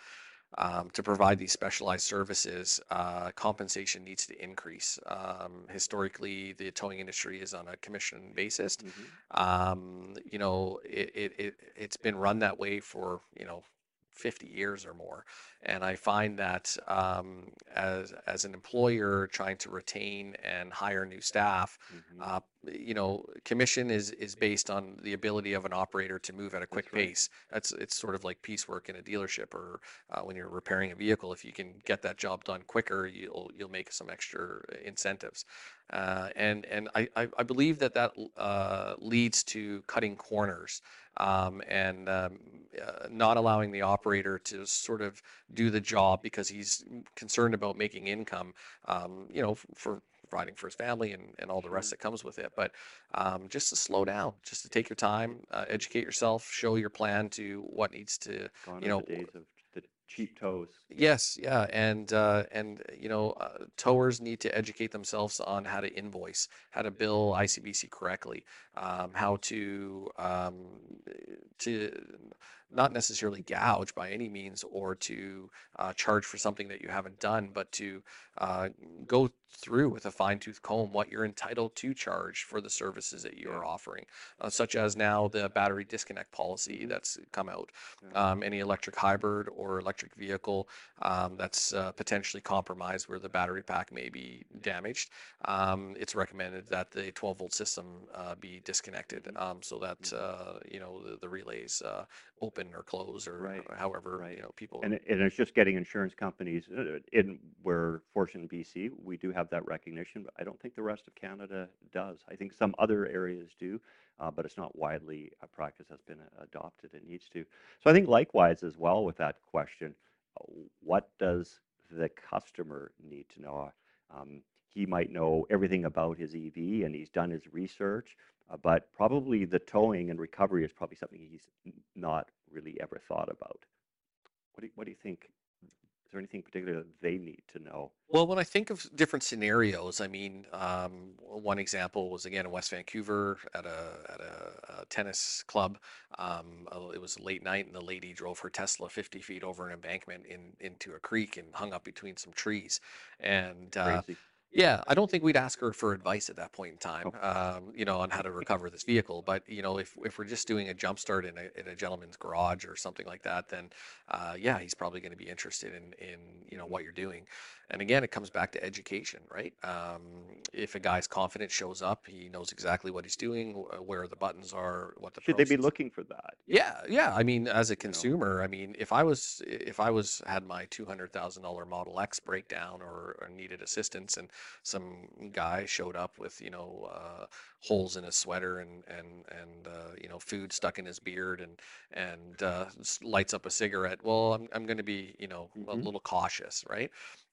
S1: um, to provide these specialized services, uh, compensation needs to increase. Um, historically, the towing industry is on a commission basis.
S2: Mhm.
S1: Um, you know, it, it, it, it's been run that way for, you know, 50 years or more. And I find that um, as as an employer trying to retain and hire new staff,
S2: hmm
S1: uh, you know, commission is is based on the ability of an operator to move at a quick
S2: That's right.
S1: pace. That's it's sort of like piecework in a dealership or uh, when you're repairing a vehicle. If you can get that job done quicker, you'll you'll make some extra incentives. Uh, and and I, I, I believe that that uh, leads to cutting corners um, and um, uh, not allowing the operator to sort of do the job because he's concerned about making income, um, you know, for providing for his family and, and all the rest that comes with it. But um, just to slow down, just to take your time, uh, educate yourself, show your plan to what needs to,
S2: Gone
S1: you know,
S2: days of the cheap tows.
S1: Yes, yeah, and uh, and you know, uh, towers need to educate themselves on how to invoice, how to bill ICBC correctly, um, how to um, to not necessarily gouge by any means, or to uh, charge for something that you haven't done, but to uh, go through with a fine-tooth comb what you're entitled to charge for the services that you
S2: Yeah.
S1: are offering, uh, such as now the battery disconnect policy
S2: hmm
S1: that's come out.
S2: Yeah.
S1: um, any electric hybrid or electric vehicle um, that's uh, potentially compromised where the battery pack may be damaged, um, it's recommended that the 12 volt system uh, be disconnected
S2: hmm
S1: um, so that uh, you know the, the relays uh, open or close or
S2: Right.
S1: however
S2: Right.
S1: you know people.
S2: And, it- and it's just getting insurance companies uh, in where fortunate in BC, we do have that recognition, but I don't think the rest of Canada does. I think some other areas do, uh, but it's not widely a practice that's been uh, adopted. It needs to. So I think likewise as well with that question, uh, what does the customer need to know? Um, he might know everything about his EV and he's done his research, uh, but probably the towing and recovery is probably something he's n- not really ever thought about. What do you, what do you think? Is there anything particular that they need to know?
S1: Well, when I think of different scenarios, I mean, um, one example was again in West Vancouver at a at a, a tennis club. Um, it was late night, and the lady drove her Tesla 50 feet over an embankment in into a creek and hung up between some trees. And uh,
S2: Crazy.
S1: Yeah, I don't think we'd ask her for advice at that point in time, um, you know, on how to recover this vehicle. But you know, if if we're just doing a jump start in a in a gentleman's garage or something like that, then uh, yeah, he's probably going to be interested in in you know what you're doing. And again, it comes back to education, right? Um, if a guy's confident shows up, he knows exactly what he's doing, where the buttons are, what the
S2: Should they be looking for that?
S1: Yeah, yeah. I mean, as a
S2: You know?
S1: consumer, I mean, if I was if I was had my two hundred thousand dollar Model X breakdown or, or needed assistance, and some guy showed up with you know uh, holes in his sweater and and and uh, you know food stuck in his beard and and uh, lights up a cigarette, well, I'm I'm going to be you know a
S2: hmm
S1: little cautious, right?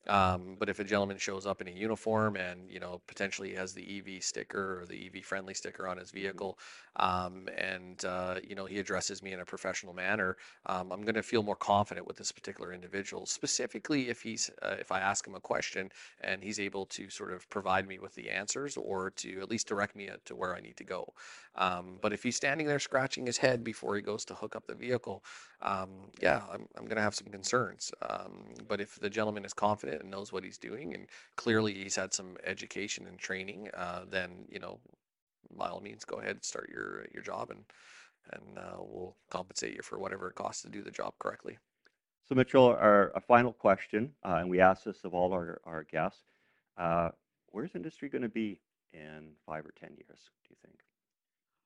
S1: Um, but if a gentleman shows up in a uniform and you know potentially has the EV sticker or the EV friendly sticker on his
S2: hmm
S1: vehicle, um, and uh, you know he addresses me in a professional manner, um, I'm going to feel more confident with this particular individual. Specifically, if he's uh, if I ask him a question and he's able to sort of provide me with the answers or to at least direct me uh, to where I need to go. Um, but if he's standing there scratching his head before he goes to hook up the vehicle, um, yeah, I'm, I'm going to have some concerns. Um, but if the gentleman is confident and knows what he's doing and clearly he's had some education and training, uh, then you know by all means, go ahead and start your your job, and and uh, we'll compensate you for whatever it costs to do the job correctly.
S2: So Mitchell, our a final question, uh, and we ask this of all our, our guests. Uh, where's industry going to be in five or ten years? Do you think?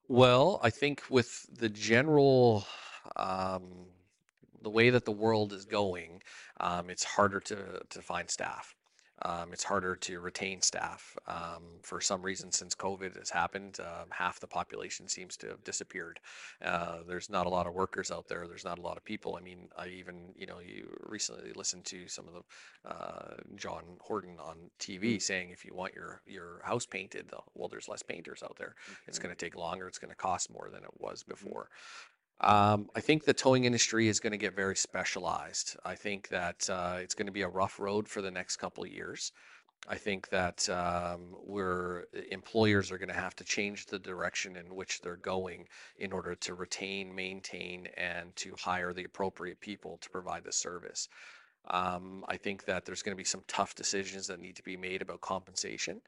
S1: Well, I think with the general, um, the way that the world is going, um, it's harder to to find staff. Um, it's harder to retain staff. Um, for some reason, since COVID has happened, um, half the population seems to have disappeared. Uh, there's not a lot of workers out there. There's not a lot of people. I mean, I even, you know, you recently listened to some of the uh, John Horton on
S2: Mm,
S1: TV saying if you want your your house painted, well, there's less painters out there. It's going to take longer. It's going to cost more than it was
S2: hmm
S1: before. Um, I think the towing industry is going to get very specialized. I think that uh, it's going to be a rough road for the next couple of years. I think that um, we're employers are going to have to change the direction in which they're going in order to retain, maintain, and to hire the appropriate people to provide the service. Um, I think that there's going to be some tough decisions that need to be made about compensation.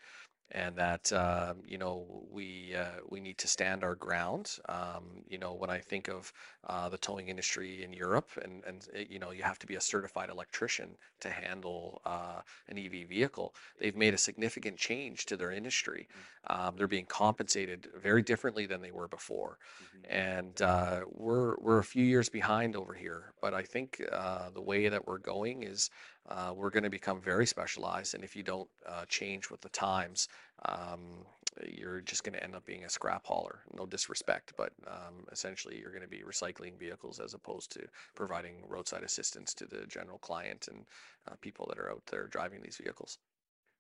S1: And that um, you know we uh, we need to stand our ground. Um, you know, when I think of uh, the towing industry in Europe, and and uh, you know you have to be a certified electrician to handle uh, an EV vehicle. They've made a significant change to their industry. Um, they're being compensated very differently than they were before,
S2: Mhm.
S1: and uh, we're we're a few years behind over here. But I think uh, the way that we're going is uh, we're going to become very specialized, and if you don't uh, change with the times um, you're just going to end up being a scrap hauler. No disrespect, but um, essentially you're going to be recycling vehicles as opposed to providing roadside assistance to the general client and uh, people that are out there driving these vehicles.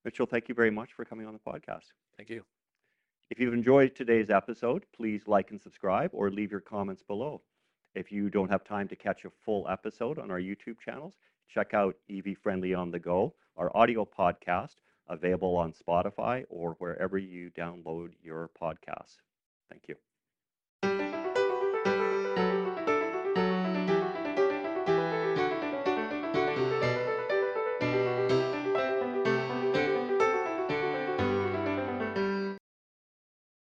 S2: Mitchell, thank you very much for coming on the podcast.
S1: Thank you.
S2: If you've enjoyed today's episode, please like and subscribe or leave your comments below. If you don't have time to catch a full episode on our YouTube channels, check out EV Friendly on the Go, our audio podcast available on Spotify or wherever you download your podcasts. Thank you.